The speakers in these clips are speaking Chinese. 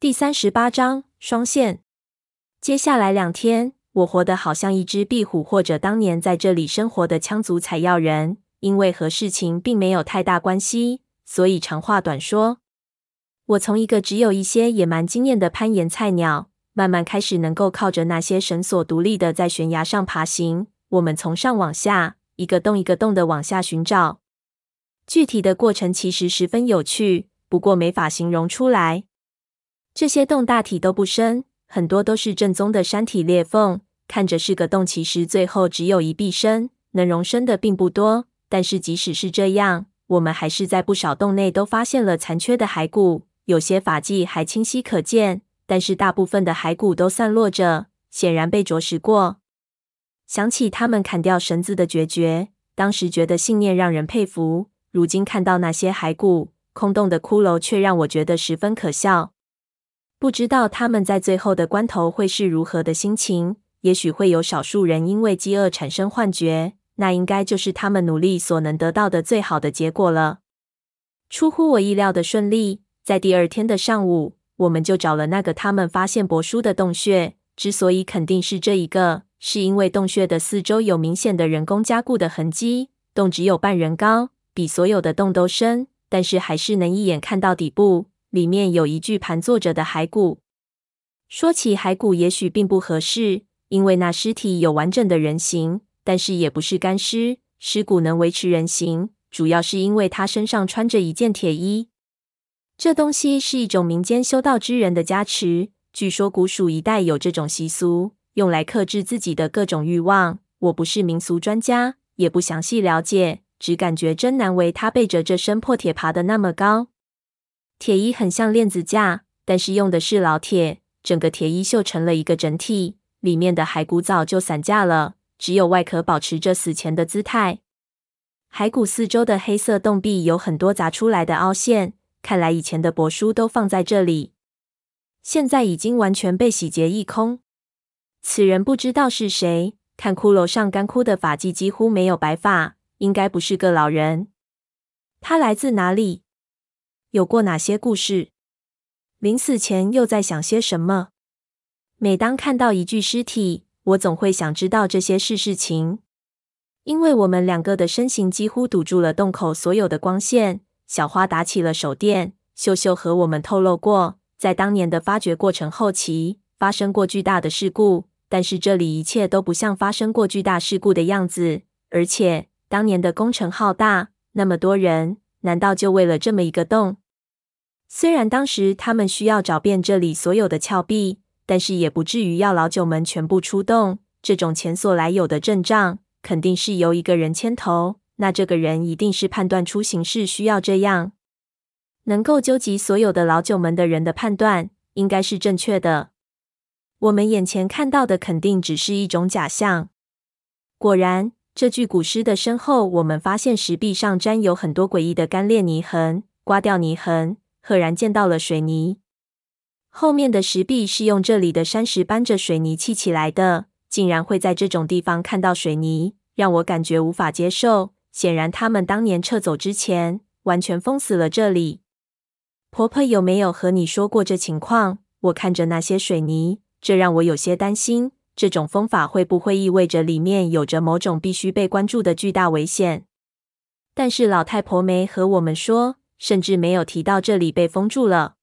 第三十八章双线。接下来两天，我活得好像一只壁虎，或者当年在这里生活的羌族采药人。因为和事情并没有太大关系，所以长话短说。我从一个只有一些野蛮经验的攀岩菜鸟，慢慢开始能够靠着那些绳索独立的在悬崖上爬行。我们从上往下，一个洞一个洞的往下寻找。具体的过程其实十分有趣，不过没法形容出来。这些洞大体都不深，很多都是正宗的山体裂缝，看着是个洞，其实最后只有一臂深，能容身的并不多。但是即使是这样，我们还是在不少洞内都发现了残缺的骸骨，有些发迹还清晰可见，但是大部分的骸骨都散落着，显然被啄食过。想起他们砍掉绳子的决绝，当时觉得信念让人佩服，如今看到那些骸骨，空洞的骷髅，却让我觉得十分可笑。不知道他们在最后的关头会是如何的心情。也许会有少数人因为饥饿产生幻觉，那应该就是他们努力所能得到的最好的结果了。出乎我意料的顺利，在第二天的上午，我们就找了那个他们发现帛书的洞穴。之所以肯定是这一个，是因为洞穴的四周有明显的人工加固的痕迹。洞只有半人高，比所有的洞都深，但是还是能一眼看到底部。里面有一具盘坐着的骸骨。说起骸骨，也许并不合适，因为那尸体有完整的人形，但是也不是干尸。尸骨能维持人形，主要是因为他身上穿着一件铁衣。这东西是一种民间修道之人的加持，据说古蜀一带有这种习俗，用来克制自己的各种欲望。我不是民俗专家，也不详细了解，只感觉真难为他背着这身破铁爬得那么高。铁衣很像链子架，但是用的是老铁，整个铁衣绣成了一个整体。里面的骸骨早就散架了，只有外壳保持着死前的姿态。骸骨四周的黑色洞壁有很多砸出来的凹陷，看来以前的帛书都放在这里，现在已经完全被洗劫一空。此人不知道是谁，看骷髅上干枯的发髻几乎没有白发，应该不是个老人。他来自哪里？有过哪些故事？临死前又在想些什么？每当看到一具尸体，我总会想知道这些事事情。因为我们两个的身形几乎堵住了洞口所有的光线。小花打起了手电，秀秀和我们透露过，在当年的发掘过程后期发生过巨大的事故，但是这里一切都不像发生过巨大事故的样子。而且当年的工程浩大，那么多人，难道就为了这么一个洞？虽然当时他们需要找遍这里所有的峭壁，但是也不至于要老九门全部出动。这种前所来有的阵仗，肯定是由一个人牵头。那这个人一定是判断出形势需要这样，能够纠集所有的老九门的人的判断，应该是正确的。我们眼前看到的肯定只是一种假象。果然，这具古尸的身后，我们发现石壁上沾有很多诡异的干裂泥痕，刮掉泥痕。赫然见到了水泥，后面的石壁是用这里的山石搬着水泥砌起来的，竟然会在这种地方看到水泥，让我感觉无法接受。显然，他们当年撤走之前，完全封死了这里。婆婆有没有和你说过这情况？我看着那些水泥，这让我有些担心。这种封法会不会意味着里面有着某种必须被关注的巨大危险？但是老太婆没和我们说。甚至没有提到这里被封住了。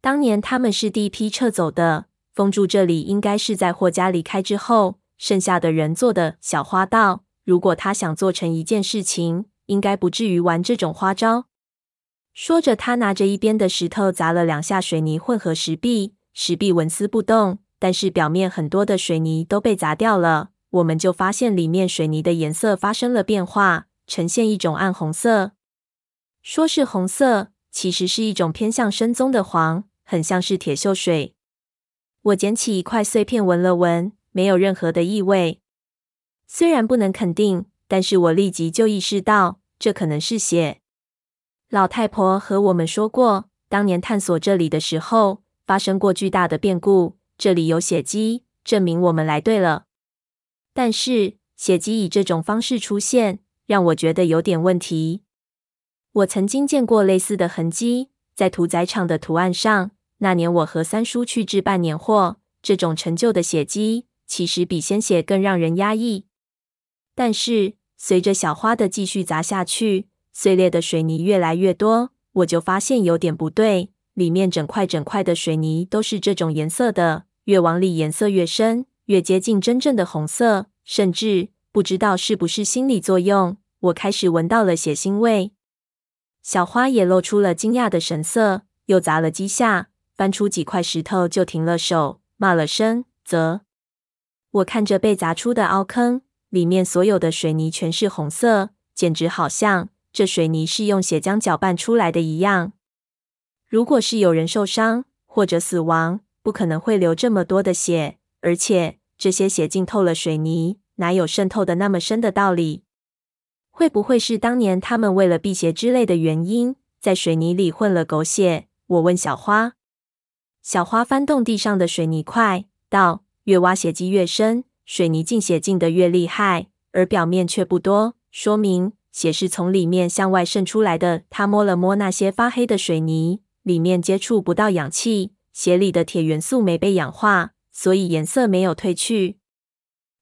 当年他们是第一批撤走的，封住这里应该是在霍家离开之后，剩下的人做的。小花道，如果他想做成一件事情，应该不至于玩这种花招。说着，他拿着一边的石头砸了两下水泥混合石壁，石壁纹丝不动，但是表面很多的水泥都被砸掉了。我们就发现里面水泥的颜色发生了变化，呈现一种暗红色。说是红色，其实是一种偏向深棕的黄，很像是铁锈水。我捡起一块碎片闻了闻，没有任何的异味。虽然不能肯定，但是我立即就意识到，这可能是血。老太婆和我们说过，当年探索这里的时候，发生过巨大的变故，这里有血迹，证明我们来对了。但是血迹以这种方式出现，让我觉得有点问题。我曾经见过类似的痕迹，在屠宰场的图案上，那年我和三叔去置办年货，这种陈旧的血迹，其实比鲜血更让人压抑。但是随着小花的继续砸下去，碎裂的水泥越来越多，我就发现有点不对。里面整块整块的水泥都是这种颜色的，越往里颜色越深，越接近真正的红色。甚至不知道是不是心理作用，我开始闻到了血腥味。小花也露出了惊讶的神色，又砸了几下，翻出几块石头就停了手，骂了声“啧”。我看着被砸出的凹坑，里面所有的水泥全是红色，简直好像这水泥是用血浆搅拌出来的一样。如果是有人受伤或者死亡，不可能会流这么多的血，而且这些血浸透了水泥，哪有渗透的那么深的道理？会不会是当年他们为了辟邪之类的原因，在水泥里混了狗血？我问小花。小花翻动地上的水泥块，道：“越挖血迹越深，水泥进血进得越厉害，而表面却不多，说明血是从里面向外渗出来的。”他摸了摸那些发黑的水泥。里面接触不到氧气，血里的铁元素没被氧化，所以颜色没有褪去。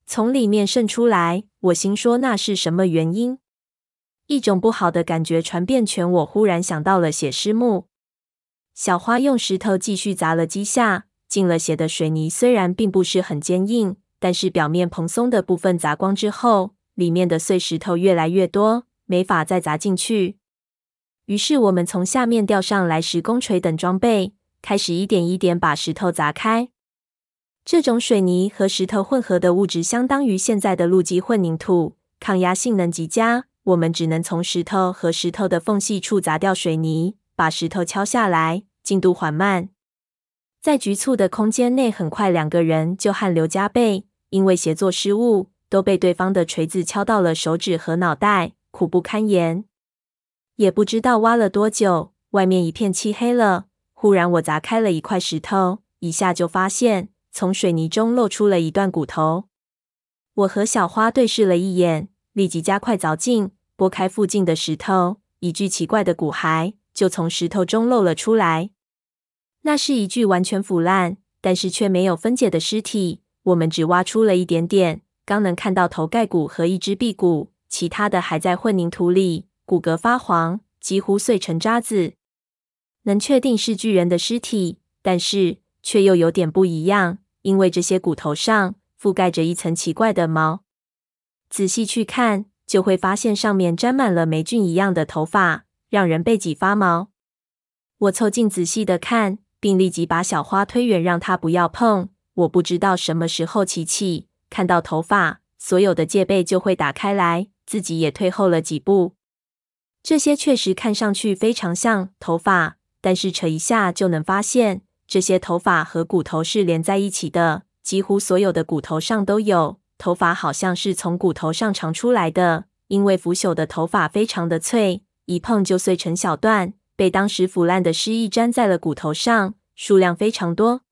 从里面渗出来，我心说那是什么原因？一种不好的感觉传遍全我，忽然想到了血尸墓。小花用石头继续砸了几下，进了血的水泥虽然并不是很坚硬，但是表面蓬松的部分砸光之后，里面的碎石头越来越多，没法再砸进去。于是我们从下面吊上来石工锤等装备，开始一点一点把石头砸开。这种水泥和石头混合的物质相当于现在的路基混凝土，抗压性能极佳。我们只能从石头和石头的缝隙处砸掉水泥，把石头敲下来，进度缓慢。在局促的空间内，很快两个人就汗流浃背，因为协作失误，都被对方的锤子敲到了手指和脑袋，苦不堪言。也不知道挖了多久，外面一片漆黑了。忽然，我砸开了一块石头，一下就发现从水泥中露出了一段骨头。我和小花对视了一眼，立即加快凿进，拨开附近的石头，一具奇怪的骨骸就从石头中露了出来。那是一具完全腐烂，但是却没有分解的尸体。我们只挖出了一点点，刚能看到头盖骨和一只臂骨，其他的还在混凝土里。骨骼发黄，几乎碎成渣子。能确定是巨人的尸体，但是却又有点不一样，因为这些骨头上覆盖着一层奇怪的毛。仔细去看，就会发现上面沾满了霉菌一样的头发，让人背脊发毛。我凑近仔细的看，并立即把小花推远，让它不要碰。我不知道什么时候琪琪，看到头发，所有的戒备就会打开来，自己也退后了几步。这些确实看上去非常像头发，但是扯一下就能发现，这些头发和骨头是连在一起的。几乎所有的骨头上都有头发，好像是从骨头上长出来的。因为腐朽的头发非常的脆，一碰就碎成小段，被当时腐烂的尸液粘在了骨头上，数量非常多。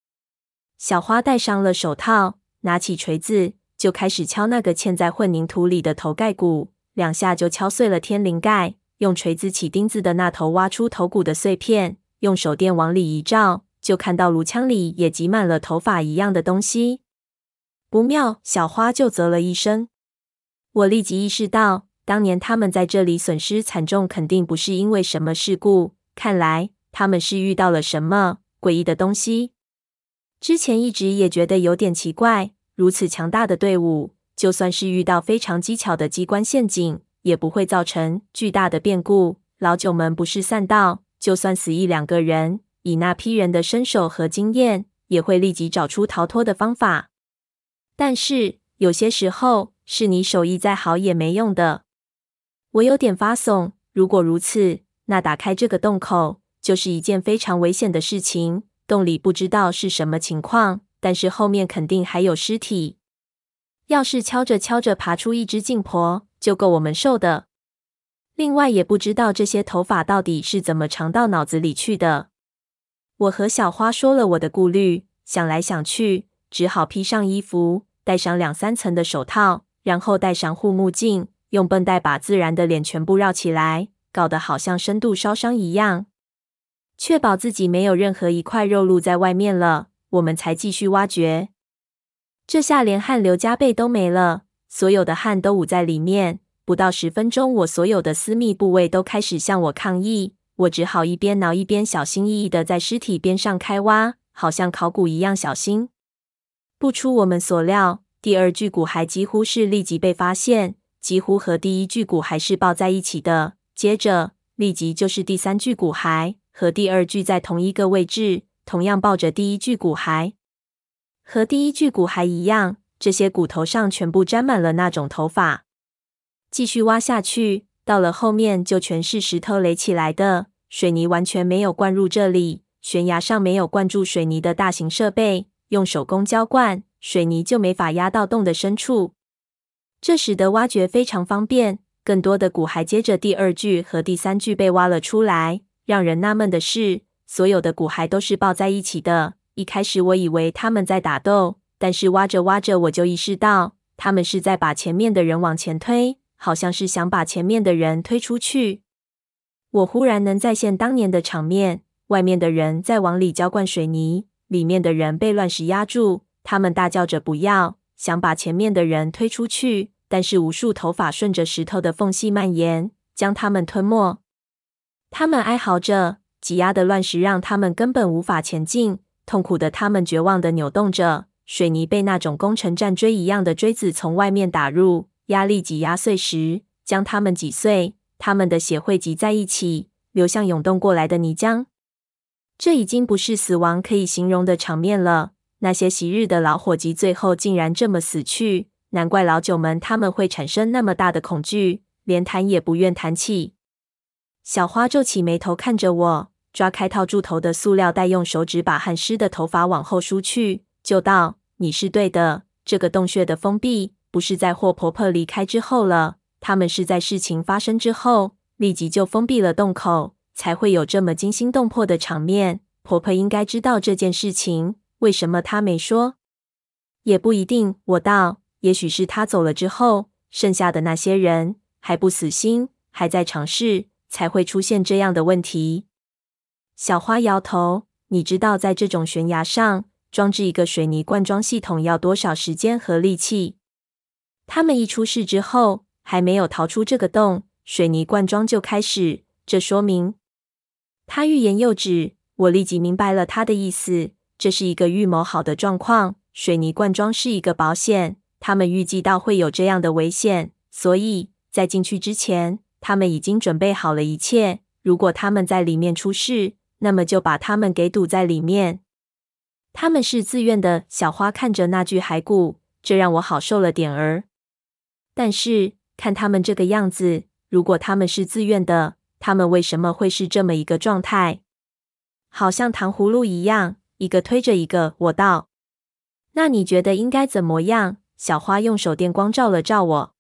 小花戴上了手套，拿起锤子就开始敲那个嵌在混凝土里的头盖骨，两下就敲碎了天灵盖。用锤子起钉子的那头挖出头骨的碎片，用手电往里一照，就看到颅腔里也挤满了头发一样的东西。不妙！小花就啧了一声。我立即意识到，当年他们在这里损失惨重，肯定不是因为什么事故。看来他们是遇到了什么诡异的东西。之前一直也觉得有点奇怪，如此强大的队伍，就算是遇到非常机巧的机关陷阱。也不会造成巨大的变故。老九们不是散道，就算死一两个人，以那批人的身手和经验，也会立即找出逃脱的方法。但是有些时候，是你手艺再好也没用的。我有点发怂。如果如此，那打开这个洞口就是一件非常危险的事情。洞里不知道是什么情况，但是后面肯定还有尸体。要是敲着敲着爬出一只净婆，就够我们受的。另外，也不知道这些头发到底是怎么长到脑子里去的。我和小花说了我的顾虑，想来想去，只好披上衣服，戴上两三层的手套，然后戴上护目镜，用绷带把自然的脸全部绕起来，搞得好像深度烧伤一样。确保自己没有任何一块肉露在外面了，我们才继续挖掘。这下连汗流浃背都没了，所有的汗都捂在里面。不到十分钟，我所有的私密部位都开始向我抗议。我只好一边挠一边小心翼翼的在尸体边上开挖，好像考古一样小心。不出我们所料，第二具骨骸几乎是立即被发现，几乎和第一具骨骸是抱在一起的。接着，立即就是第三具骨骸，和第二具在同一个位置，同样抱着第一具骨骸。和第一具骨骸一样，这些骨头上全部沾满了那种头发。继续挖下去，到了后面就全是石头垒起来的，水泥完全没有灌入这里。悬崖上没有灌注水泥的大型设备，用手工浇灌，水泥就没法压到洞的深处。这使得挖掘非常方便。更多的骨骸接着第二具和第三具被挖了出来。让人纳闷的是，所有的骨骸都是抱在一起的。一开始我以为他们在打斗，但是挖着挖着我就意识到，他们是在把前面的人往前推。好像是想把前面的人推出去。我忽然能再现当年的场面：外面的人在往里浇灌水泥，里面的人被乱石压住。他们大叫着“不要”，想把前面的人推出去，但是无数头发顺着石头的缝隙蔓延，将他们吞没。他们哀嚎着，挤压的乱石让他们根本无法前进。痛苦的他们绝望地扭动着，水泥被那种工程战锥一样的锥子从外面打入。压力挤压碎石，将它们挤碎。他们的血汇集在一起，流向涌动过来的泥浆。这已经不是死亡可以形容的场面了。那些昔日的老伙计最后竟然这么死去，难怪老九们他们会产生那么大的恐惧，连谈也不愿谈起。小花皱起眉头看着我，抓开套住头的塑料袋，用手指把汗湿的头发往后梳去，就道：“你是对的，这个洞穴的封闭。”不是在霍婆婆离开之后了，他们是在事情发生之后立即就封闭了洞口，才会有这么惊心动魄的场面。婆婆应该知道这件事情，为什么她没说？也不一定。我道，也许是她走了之后，剩下的那些人还不死心，还在尝试，才会出现这样的问题。小花摇头，你知道，在这种悬崖上装置一个水泥灌装系统要多少时间和力气？他们一出事之后，还没有逃出这个洞，水泥灌装就开始。这说明他欲言又止。我立即明白了他的意思，这是一个预谋好的状况。水泥灌装是一个保险，他们预计到会有这样的危险，所以在进去之前，他们已经准备好了一切。如果他们在里面出事，那么就把他们给堵在里面。他们是自愿的。小花看着那具骸骨，这让我好受了点儿。但是看他们这个样子，如果他们是自愿的，他们为什么会是这么一个状态？好像糖葫芦一样，一个推着一个。我道：“那你觉得应该怎么样？”小花用手电光照了照我。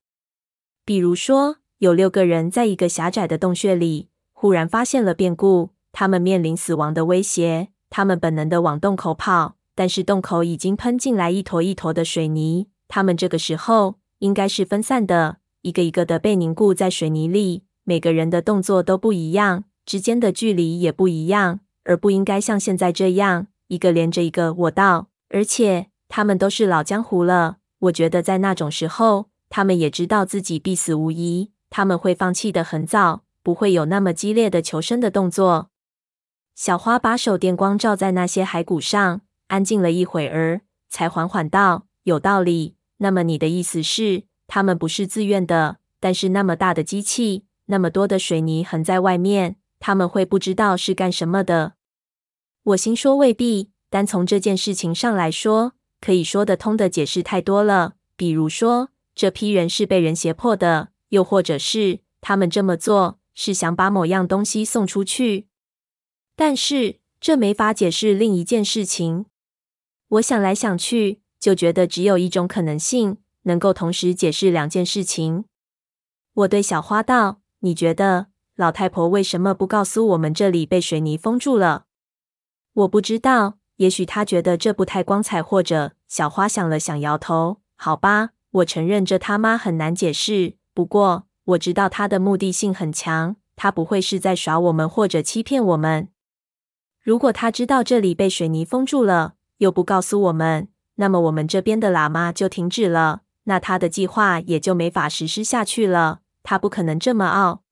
比如说，有六个人在一个狭窄的洞穴里，忽然发现了变故，他们面临死亡的威胁，他们本能的往洞口跑，但是洞口已经喷进来一坨一坨的水泥，他们这个时候。应该是分散的，一个一个的被凝固在水泥里。每个人的动作都不一样，之间的距离也不一样，而不应该像现在这样一个连着一个。我道，而且他们都是老江湖了。我觉得在那种时候，他们也知道自己必死无疑，他们会放弃的很早，不会有那么激烈的求生的动作。小花把手电光照在那些骸骨上，安静了一会儿，才缓缓道：“有道理。”那么你的意思是，他们不是自愿的？但是那么大的机器，那么多的水泥横在外面，他们会不知道是干什么的？我心说未必。单从这件事情上来说，可以说得通的解释太多了。比如说，这批人是被人胁迫的，又或者是他们这么做是想把某样东西送出去。但是这没法解释另一件事情。我想来想去。就觉得只有一种可能性能够同时解释两件事情。我对小花道：“你觉得老太婆为什么不告诉我们这里被水泥封住了？”我不知道，也许她觉得这不太光彩，或者小花想了想，摇头。好吧，我承认这他妈很难解释。不过我知道她的目的性很强，她不会是在耍我们或者欺骗我们。如果他知道这里被水泥封住了，又不告诉我们，那么我们这边的喇嘛就停止了，那他的计划也就没法实施下去了。他不可能这么傲。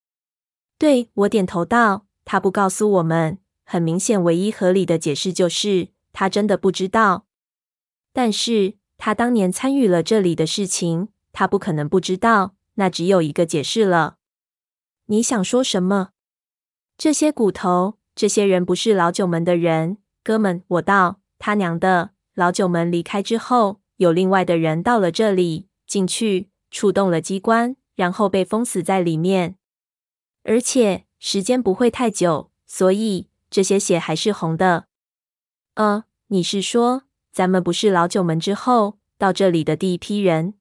对，我点头道：“他不告诉我们，很明显，唯一合理的解释就是他真的不知道。但是他当年参与了这里的事情，他不可能不知道。那只有一个解释了。你想说什么？这些骨头，这些人不是老九门的人，哥们。”我道：“他娘的，老九门离开之后，有另外的人到了这里，进去触动了机关。”然后被封死在里面，而且时间不会太久，所以这些血还是红的。呃，你是说咱们不是老九门之后到这里的第一批人？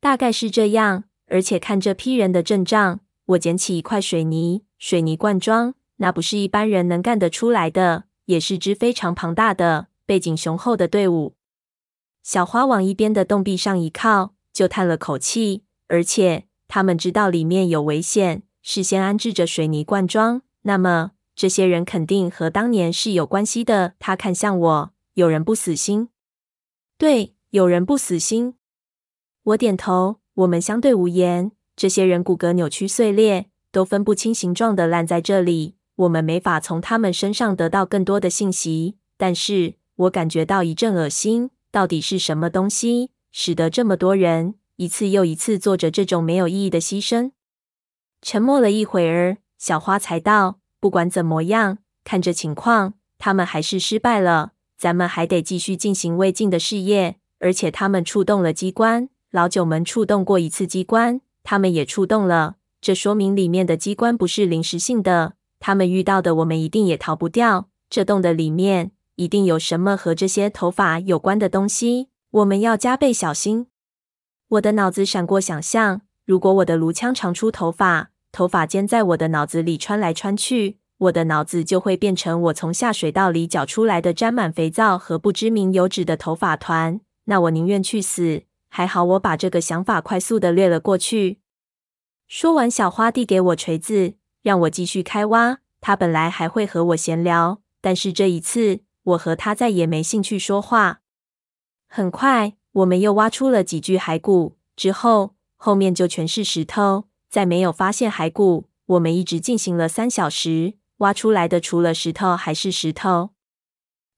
大概是这样。而且看这批人的阵仗，我捡起一块水泥，水泥罐装，那不是一般人能干得出来的，也是支非常庞大的、背景雄厚的队伍。小花往一边的洞壁上一靠，就叹了口气。而且他们知道里面有危险，事先安置着水泥罐装。那么这些人肯定和当年是有关系的。他看向我，有人不死心。对，有人不死心。我点头。我们相对无言。这些人骨骼扭曲碎裂，都分不清形状的烂在这里。我们没法从他们身上得到更多的信息。但是我感觉到一阵恶心。到底是什么东西，使得这么多人？一次又一次做着这种没有意义的牺牲。沉默了一会儿，小花才道：“不管怎么样，看这情况，他们还是失败了。咱们还得继续进行未尽的事业。而且他们触动了机关，老九门触动过一次机关，他们也触动了。这说明里面的机关不是临时性的。他们遇到的，我们一定也逃不掉。这洞的里面一定有什么和这些头发有关的东西，我们要加倍小心。”我的脑子闪过想象，如果我的颅腔长出头发，头发尖在我的脑子里穿来穿去，我的脑子就会变成我从下水道里搅出来的沾满肥皂和不知名油脂的头发团。那我宁愿去死。还好我把这个想法快速地掠了过去。说完，小花递给我锤子，让我继续开挖。他本来还会和我闲聊，但是这一次，我和他再也没兴趣说话。很快。我们又挖出了几具骸骨，之后后面就全是石头，再没有发现骸骨。我们一直进行了三小时，挖出来的除了石头还是石头。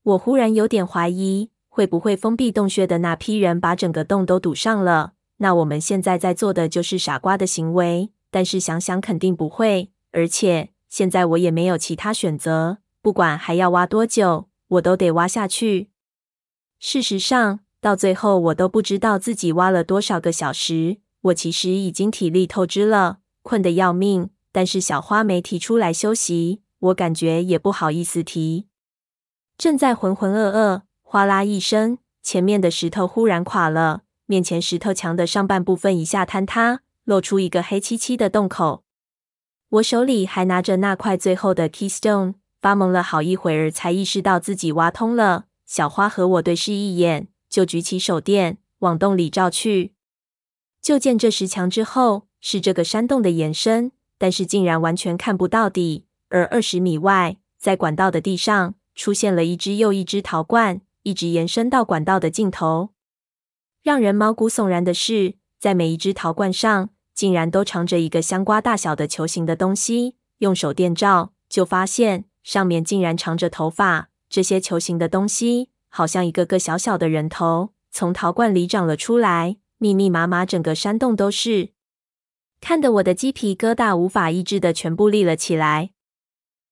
我忽然有点怀疑，会不会封闭洞穴的那批人把整个洞都堵上了？那我们现在在做的就是傻瓜的行为。但是想想肯定不会，而且现在我也没有其他选择，不管还要挖多久，我都得挖下去。事实上。到最后，我都不知道自己挖了多少个小时。我其实已经体力透支了，困得要命。但是小花没提出来休息，我感觉也不好意思提。正在浑浑噩噩，哗啦一声，前面的石头忽然垮了，面前石头墙的上半部分一下坍塌，露出一个黑漆漆的洞口。我手里还拿着那块最后的 keystone，发懵了好一会儿，才意识到自己挖通了。小花和我对视一眼。就举起手电往洞里照去，就见这石墙之后是这个山洞的延伸，但是竟然完全看不到底。而二十米外，在管道的地上出现了一只又一只陶罐，一直延伸到管道的尽头。让人毛骨悚然的是，在每一只陶罐上，竟然都藏着一个香瓜大小的球形的东西。用手电照，就发现上面竟然藏着头发。这些球形的东西。好像一个个小小的人头从陶罐里长了出来，密密麻麻，整个山洞都是，看得我的鸡皮疙瘩无法抑制的全部立了起来。